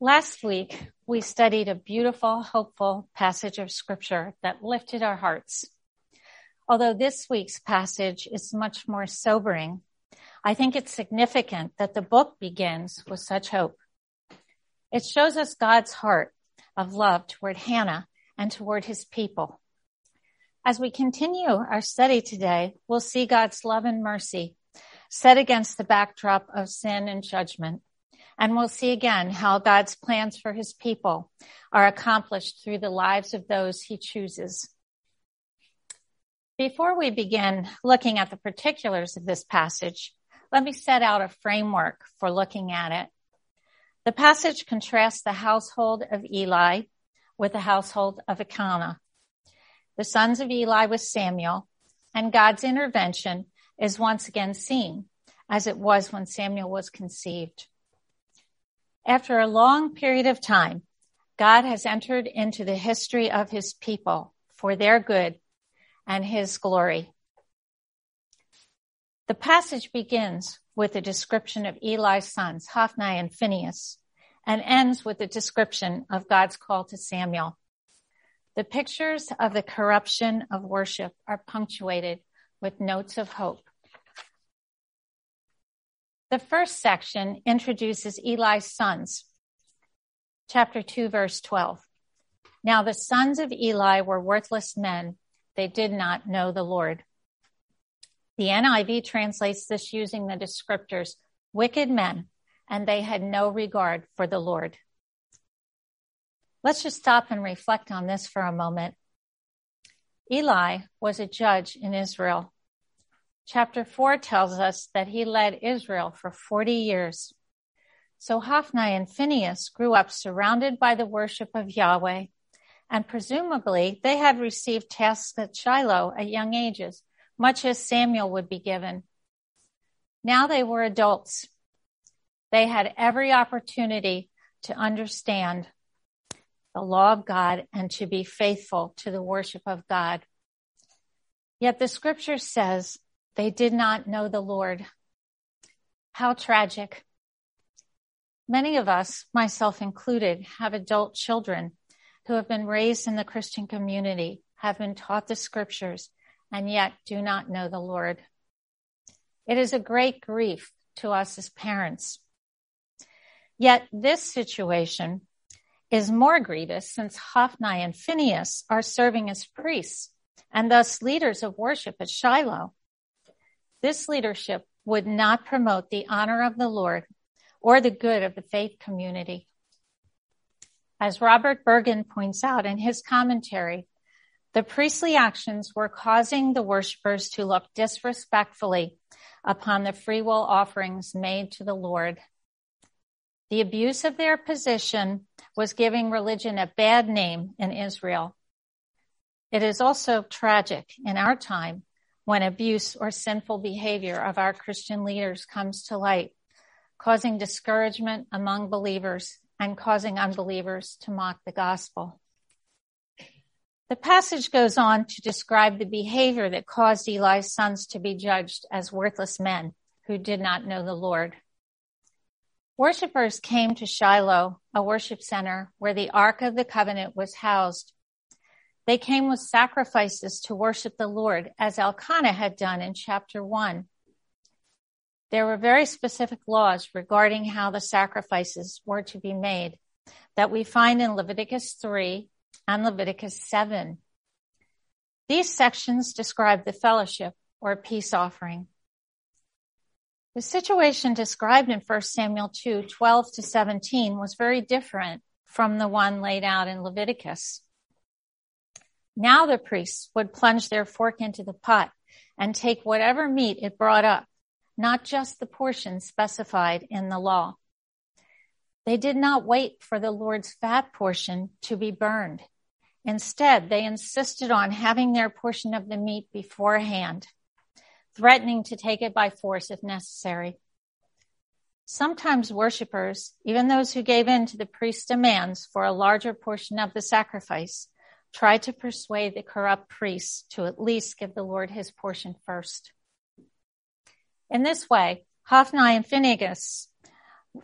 Last week, we studied a beautiful, hopeful passage of scripture that lifted our hearts. Although this week's passage is much more sobering, I think it's significant that the book begins with such hope. It shows us God's heart of love toward Hannah and toward his people. As we continue our study today, we'll see God's love and mercy set against the backdrop of sin and judgment and we'll see again how God's plans for his people are accomplished through the lives of those he chooses. Before we begin looking at the particulars of this passage, let me set out a framework for looking at it. The passage contrasts the household of Eli with the household of Elkanah. The sons of Eli with Samuel, and God's intervention is once again seen, as it was when Samuel was conceived. After a long period of time, God has entered into the history of his people for their good and his glory. The passage begins with a description of Eli's sons, Hophni and Phinehas, and ends with a description of God's call to Samuel. The pictures of the corruption of worship are punctuated with notes of hope. The first section introduces Eli's sons. Chapter 2, verse 12. Now the sons of Eli were worthless men. They did not know the Lord. The NIV translates this using the descriptors wicked men, and they had no regard for the Lord. Let's just stop and reflect on this for a moment. Eli was a judge in Israel. Chapter 4 tells us that he led Israel for 40 years. So Hophni and Phinehas grew up surrounded by the worship of Yahweh, and presumably they had received tasks at Shiloh at young ages, much as Samuel would be given. Now they were adults. They had every opportunity to understand the law of God and to be faithful to the worship of God. Yet the scripture says they did not know the Lord. How tragic. Many of us, myself included, have adult children who have been raised in the Christian community, have been taught the scriptures, and yet do not know the Lord. It is a great grief to us as parents. Yet this situation is more grievous since Hophni and Phinehas are serving as priests and thus leaders of worship at Shiloh. This leadership would not promote the honor of the Lord or the good of the faith community. As Robert Bergen points out in his commentary, the priestly actions were causing the worshippers to look disrespectfully upon the free will offerings made to the Lord. The abuse of their position was giving religion a bad name in Israel. It is also tragic in our time when abuse or sinful behavior of our Christian leaders comes to light, causing discouragement among believers and causing unbelievers to mock the gospel. The passage goes on to describe the behavior that caused Eli's sons to be judged as worthless men who did not know the Lord. Worshippers came to Shiloh, a worship center where the Ark of the Covenant was housed they came with sacrifices to worship the Lord, as Elkanah had done in chapter 1. There were very specific laws regarding how the sacrifices were to be made that we find in Leviticus 3 and Leviticus 7. These sections describe the fellowship or peace offering. The situation described in 1 Samuel 2, 12 to 17 was very different from the one laid out in Leviticus. Now the priests would plunge their fork into the pot and take whatever meat it brought up, not just the portion specified in the law. They did not wait for the Lord's fat portion to be burned. Instead, they insisted on having their portion of the meat beforehand, threatening to take it by force if necessary. Sometimes worshippers, even those who gave in to the priest's demands for a larger portion of the sacrifice, tried to persuade the corrupt priests to at least give the Lord his portion first. In this way, Hophni and Phinehas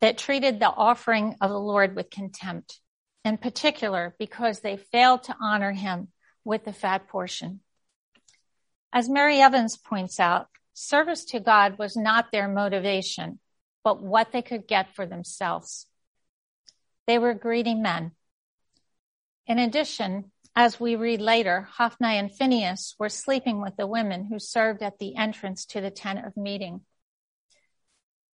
that treated the offering of the Lord with contempt, in particular because they failed to honor him with the fat portion. As Mary Evans points out, service to God was not their motivation, but what they could get for themselves. They were greedy men. In addition, as we read later, Hophni and Phinehas were sleeping with the women who served at the entrance to the tent of meeting.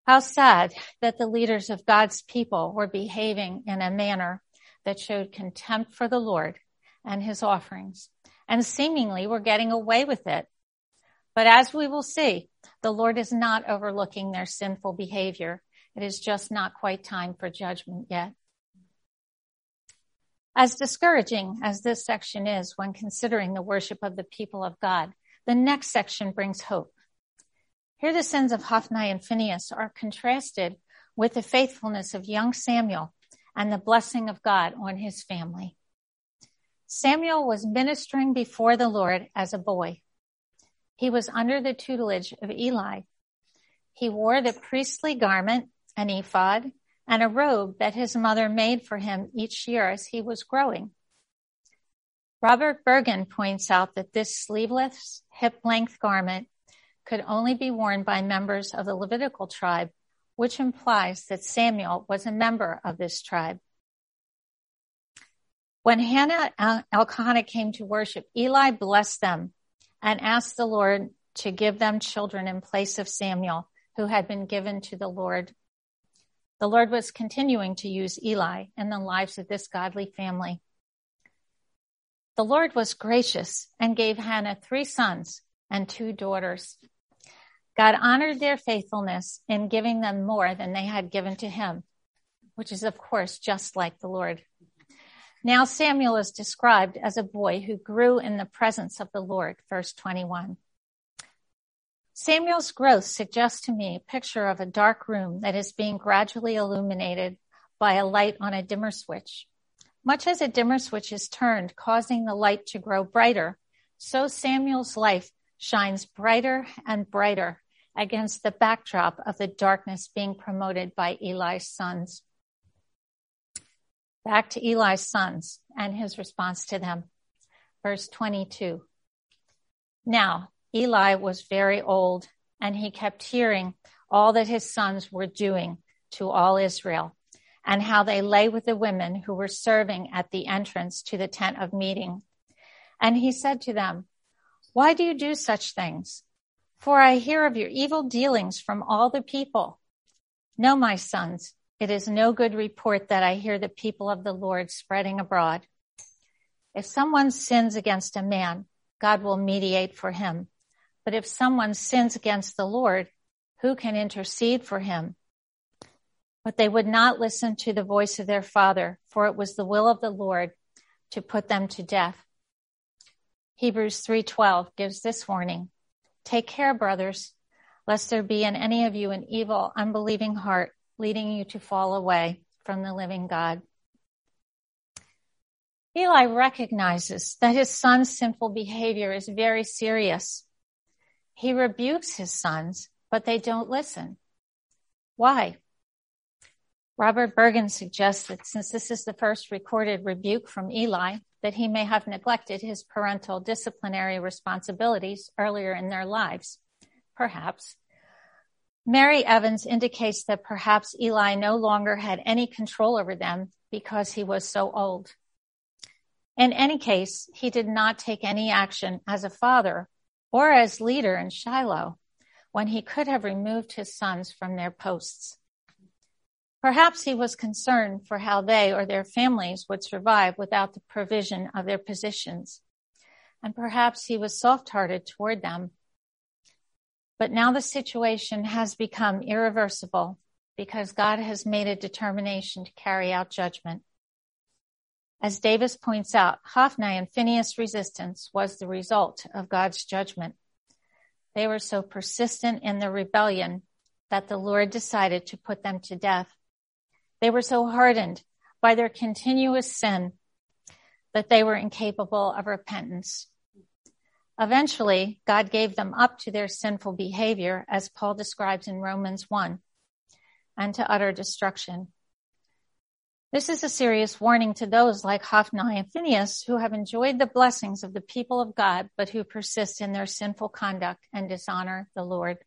How sad that the leaders of God's people were behaving in a manner that showed contempt for the Lord and his offerings and seemingly were getting away with it. But as we will see, the Lord is not overlooking their sinful behavior. It is just not quite time for judgment yet. As discouraging as this section is when considering the worship of the people of God, the next section brings hope. Here the sins of Hophni and Phinehas are contrasted with the faithfulness of young Samuel and the blessing of God on his family. Samuel was ministering before the Lord as a boy. He was under the tutelage of Eli. He wore the priestly garment, an ephod, and a robe that his mother made for him each year as he was growing. Robert Bergen points out that this sleeveless, hip length garment could only be worn by members of the Levitical tribe, which implies that Samuel was a member of this tribe. When Hannah and Elkanah came to worship, Eli blessed them and asked the Lord to give them children in place of Samuel, who had been given to the Lord the Lord was continuing to use Eli in the lives of this godly family. The Lord was gracious and gave Hannah three sons and two daughters. God honored their faithfulness in giving them more than they had given to him, which is, of course, just like the Lord. Now Samuel is described as a boy who grew in the presence of the Lord, verse 21. Samuel's growth suggests to me a picture of a dark room that is being gradually illuminated by a light on a dimmer switch. Much as a dimmer switch is turned, causing the light to grow brighter, so Samuel's life shines brighter and brighter against the backdrop of the darkness being promoted by Eli's sons. Back to Eli's sons and his response to them. Verse 22. Now, Eli was very old and he kept hearing all that his sons were doing to all Israel and how they lay with the women who were serving at the entrance to the tent of meeting. And he said to them, why do you do such things? For I hear of your evil dealings from all the people. No, my sons, it is no good report that I hear the people of the Lord spreading abroad. If someone sins against a man, God will mediate for him but if someone sins against the Lord, who can intercede for him? But they would not listen to the voice of their father, for it was the will of the Lord to put them to death. Hebrews 3:12 gives this warning. Take care, brothers, lest there be in any of you an evil, unbelieving heart leading you to fall away from the living God. Eli recognizes that his son's sinful behavior is very serious he rebukes his sons, but they don't listen. Why? Robert Bergen suggests that since this is the first recorded rebuke from Eli, that he may have neglected his parental disciplinary responsibilities earlier in their lives. Perhaps. Mary Evans indicates that perhaps Eli no longer had any control over them because he was so old. In any case, he did not take any action as a father or as leader in Shiloh when he could have removed his sons from their posts. Perhaps he was concerned for how they or their families would survive without the provision of their positions. And perhaps he was soft hearted toward them. But now the situation has become irreversible because God has made a determination to carry out judgment. As Davis points out, Hophni and Phinehas' resistance was the result of God's judgment. They were so persistent in their rebellion that the Lord decided to put them to death. They were so hardened by their continuous sin that they were incapable of repentance. Eventually, God gave them up to their sinful behavior, as Paul describes in Romans 1. and to utter destruction. This is a serious warning to those like Hophni and Phinehas who have enjoyed the blessings of the people of God, but who persist in their sinful conduct and dishonor the Lord.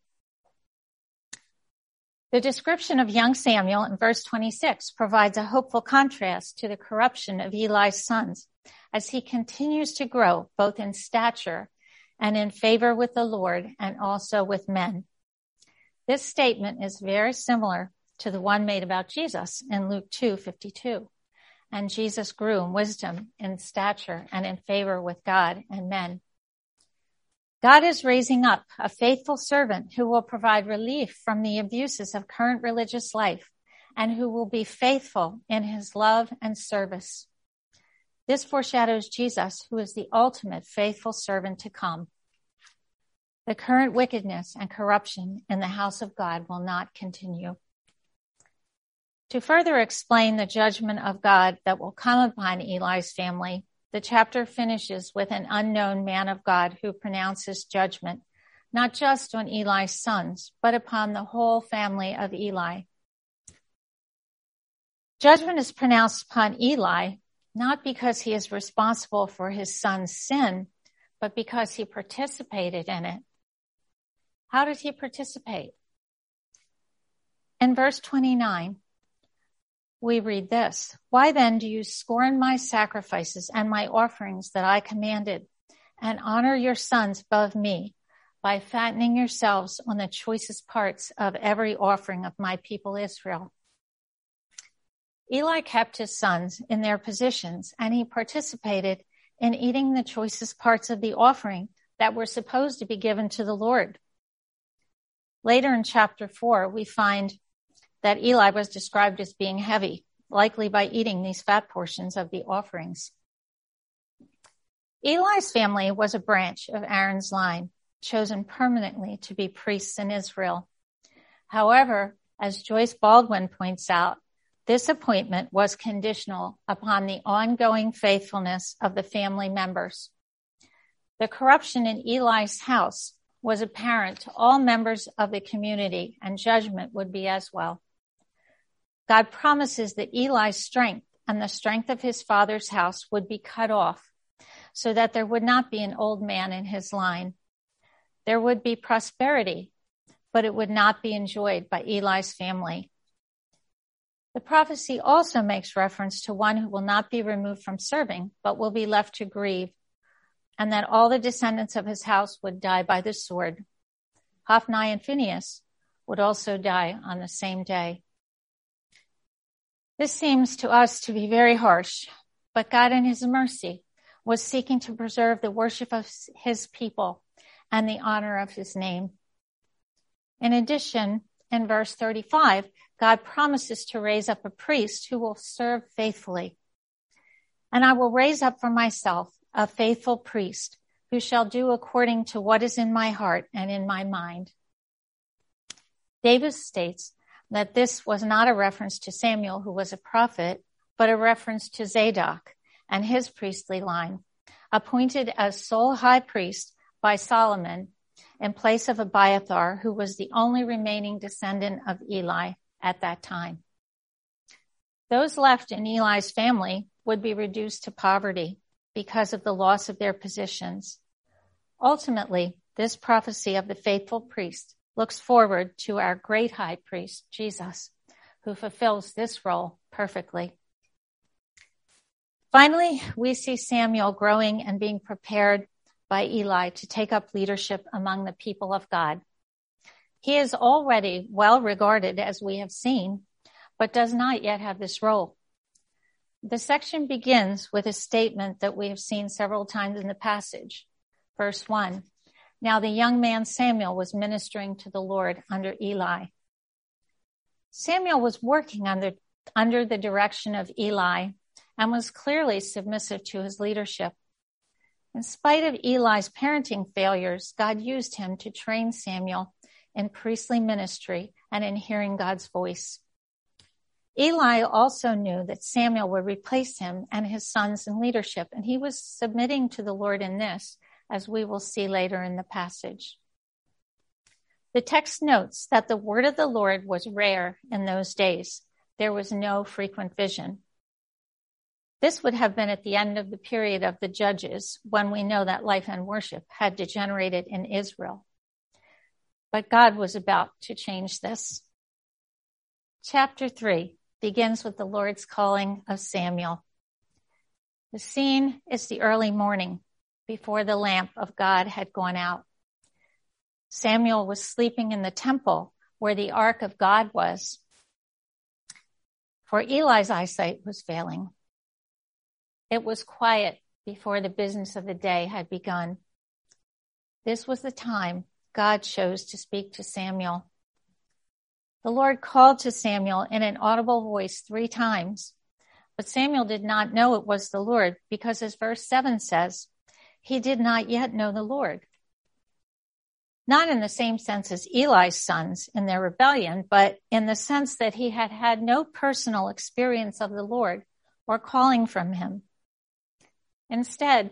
The description of young Samuel in verse 26 provides a hopeful contrast to the corruption of Eli's sons as he continues to grow both in stature and in favor with the Lord and also with men. This statement is very similar to the one made about Jesus in Luke 2:52. And Jesus grew in wisdom, in stature, and in favor with God and men. God is raising up a faithful servant who will provide relief from the abuses of current religious life and who will be faithful in his love and service. This foreshadows Jesus, who is the ultimate faithful servant to come. The current wickedness and corruption in the house of God will not continue. To further explain the judgment of God that will come upon Eli's family, the chapter finishes with an unknown man of God who pronounces judgment, not just on Eli's sons, but upon the whole family of Eli. Judgment is pronounced upon Eli, not because he is responsible for his son's sin, but because he participated in it. How did he participate? In verse 29, we read this Why then do you scorn my sacrifices and my offerings that I commanded, and honor your sons above me by fattening yourselves on the choicest parts of every offering of my people Israel? Eli kept his sons in their positions, and he participated in eating the choicest parts of the offering that were supposed to be given to the Lord. Later in chapter 4, we find that Eli was described as being heavy, likely by eating these fat portions of the offerings. Eli's family was a branch of Aaron's line, chosen permanently to be priests in Israel. However, as Joyce Baldwin points out, this appointment was conditional upon the ongoing faithfulness of the family members. The corruption in Eli's house was apparent to all members of the community, and judgment would be as well. God promises that Eli's strength and the strength of his father's house would be cut off so that there would not be an old man in his line. There would be prosperity, but it would not be enjoyed by Eli's family. The prophecy also makes reference to one who will not be removed from serving, but will be left to grieve, and that all the descendants of his house would die by the sword. Hophni and Phinehas would also die on the same day. This seems to us to be very harsh, but God in his mercy was seeking to preserve the worship of his people and the honor of his name. In addition, in verse 35, God promises to raise up a priest who will serve faithfully. And I will raise up for myself a faithful priest who shall do according to what is in my heart and in my mind. Davis states, that this was not a reference to Samuel, who was a prophet, but a reference to Zadok and his priestly line, appointed as sole high priest by Solomon in place of Abiathar, who was the only remaining descendant of Eli at that time. Those left in Eli's family would be reduced to poverty because of the loss of their positions. Ultimately, this prophecy of the faithful priest looks forward to our great high priest, Jesus, who fulfills this role perfectly. Finally, we see Samuel growing and being prepared by Eli to take up leadership among the people of God. He is already well regarded, as we have seen, but does not yet have this role. The section begins with a statement that we have seen several times in the passage. Verse one, now the young man Samuel was ministering to the Lord under Eli. Samuel was working under, under the direction of Eli and was clearly submissive to his leadership. In spite of Eli's parenting failures, God used him to train Samuel in priestly ministry and in hearing God's voice. Eli also knew that Samuel would replace him and his sons in leadership, and he was submitting to the Lord in this as we will see later in the passage. The text notes that the word of the Lord was rare in those days. There was no frequent vision. This would have been at the end of the period of the judges when we know that life and worship had degenerated in Israel. But God was about to change this. Chapter 3 begins with the Lord's calling of Samuel. The scene is the early morning before the lamp of God had gone out. Samuel was sleeping in the temple where the ark of God was. For Eli's eyesight was failing. It was quiet before the business of the day had begun. This was the time God chose to speak to Samuel. The Lord called to Samuel in an audible voice three times, but Samuel did not know it was the Lord because as verse 7 says, he did not yet know the Lord. Not in the same sense as Eli's sons in their rebellion, but in the sense that he had had no personal experience of the Lord or calling from him. Instead,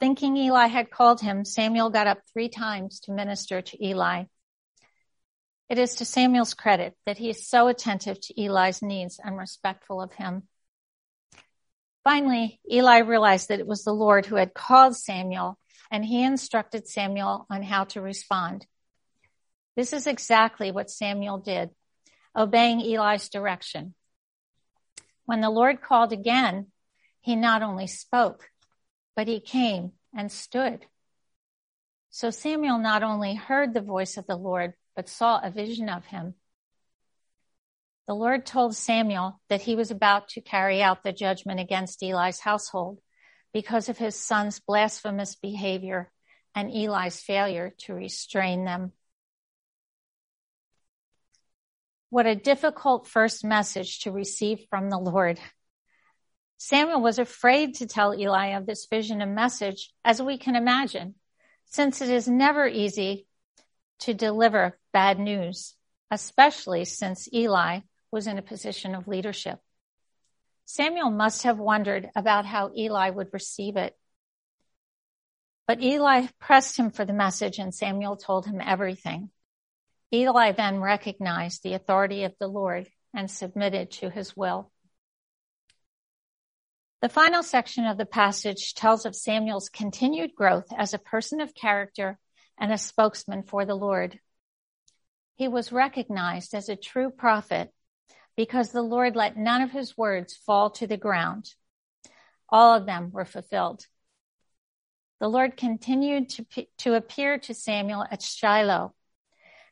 thinking Eli had called him, Samuel got up three times to minister to Eli. It is to Samuel's credit that he is so attentive to Eli's needs and respectful of him. Finally, Eli realized that it was the Lord who had called Samuel, and he instructed Samuel on how to respond. This is exactly what Samuel did, obeying Eli's direction. When the Lord called again, he not only spoke, but he came and stood. So Samuel not only heard the voice of the Lord, but saw a vision of him. The Lord told Samuel that he was about to carry out the judgment against Eli's household because of his son's blasphemous behavior and Eli's failure to restrain them. What a difficult first message to receive from the Lord. Samuel was afraid to tell Eli of this vision and message, as we can imagine, since it is never easy to deliver bad news, especially since Eli was in a position of leadership. Samuel must have wondered about how Eli would receive it. But Eli pressed him for the message and Samuel told him everything. Eli then recognized the authority of the Lord and submitted to his will. The final section of the passage tells of Samuel's continued growth as a person of character and a spokesman for the Lord. He was recognized as a true prophet because the Lord let none of his words fall to the ground. All of them were fulfilled. The Lord continued to, to appear to Samuel at Shiloh.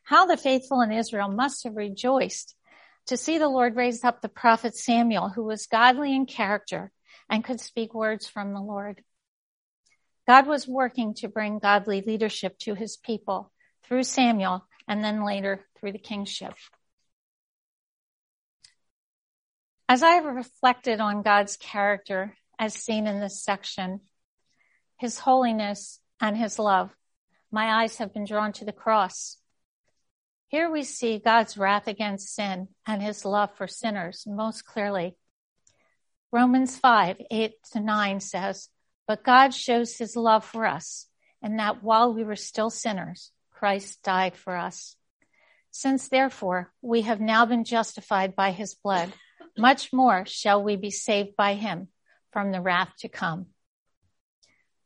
How the faithful in Israel must have rejoiced to see the Lord raise up the prophet Samuel, who was godly in character and could speak words from the Lord. God was working to bring godly leadership to his people through Samuel and then later through the kingship. As I have reflected on God's character as seen in this section, his holiness and his love, my eyes have been drawn to the cross. Here we see God's wrath against sin and his love for sinners most clearly. Romans 5, 8 to 9 says, But God shows his love for us, and that while we were still sinners, Christ died for us. Since therefore we have now been justified by his blood, much more shall we be saved by him from the wrath to come.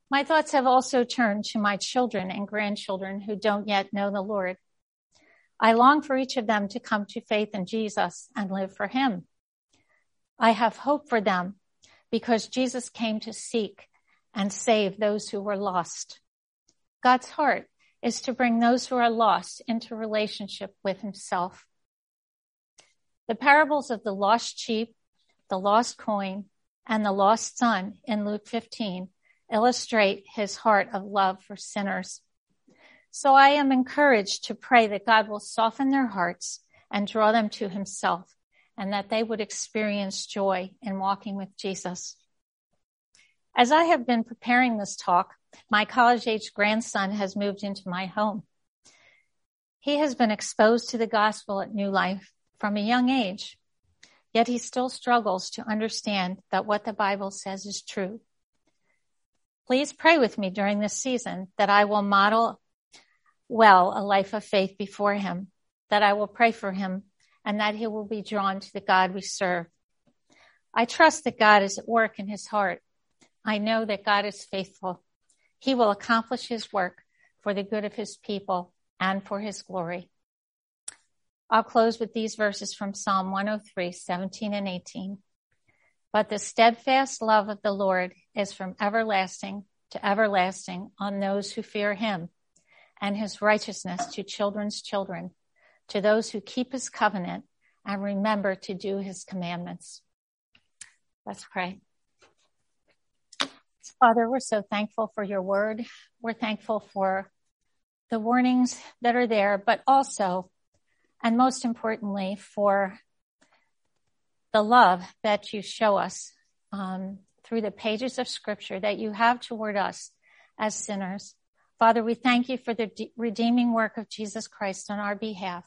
My thoughts have also turned to my children and grandchildren who don't yet know the Lord. I long for each of them to come to faith in Jesus and live for him. I have hope for them because Jesus came to seek and save those who were lost. God's heart is to bring those who are lost into relationship with himself. The parables of the lost sheep, the lost coin, and the lost son in Luke 15 illustrate his heart of love for sinners. So I am encouraged to pray that God will soften their hearts and draw them to himself and that they would experience joy in walking with Jesus. As I have been preparing this talk, my college age grandson has moved into my home. He has been exposed to the gospel at New Life from a young age, yet he still struggles to understand that what the Bible says is true. Please pray with me during this season that I will model well a life of faith before him, that I will pray for him and that he will be drawn to the God we serve. I trust that God is at work in his heart. I know that God is faithful. He will accomplish his work for the good of his people and for his glory. I'll close with these verses from Psalm 103, 17 and 18. But the steadfast love of the Lord is from everlasting to everlasting on those who fear him, and his righteousness to children's children, to those who keep his covenant and remember to do his commandments. Let's pray. Father, we're so thankful for your word. We're thankful for the warnings that are there, but also, and most importantly, for the love that you show us um, through the pages of scripture that you have toward us as sinners. Father, we thank you for the de- redeeming work of Jesus Christ on our behalf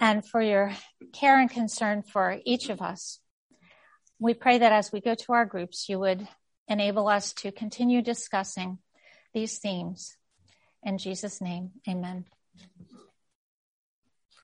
and for your care and concern for each of us. We pray that as we go to our groups, you would enable us to continue discussing these themes. In Jesus' name, amen.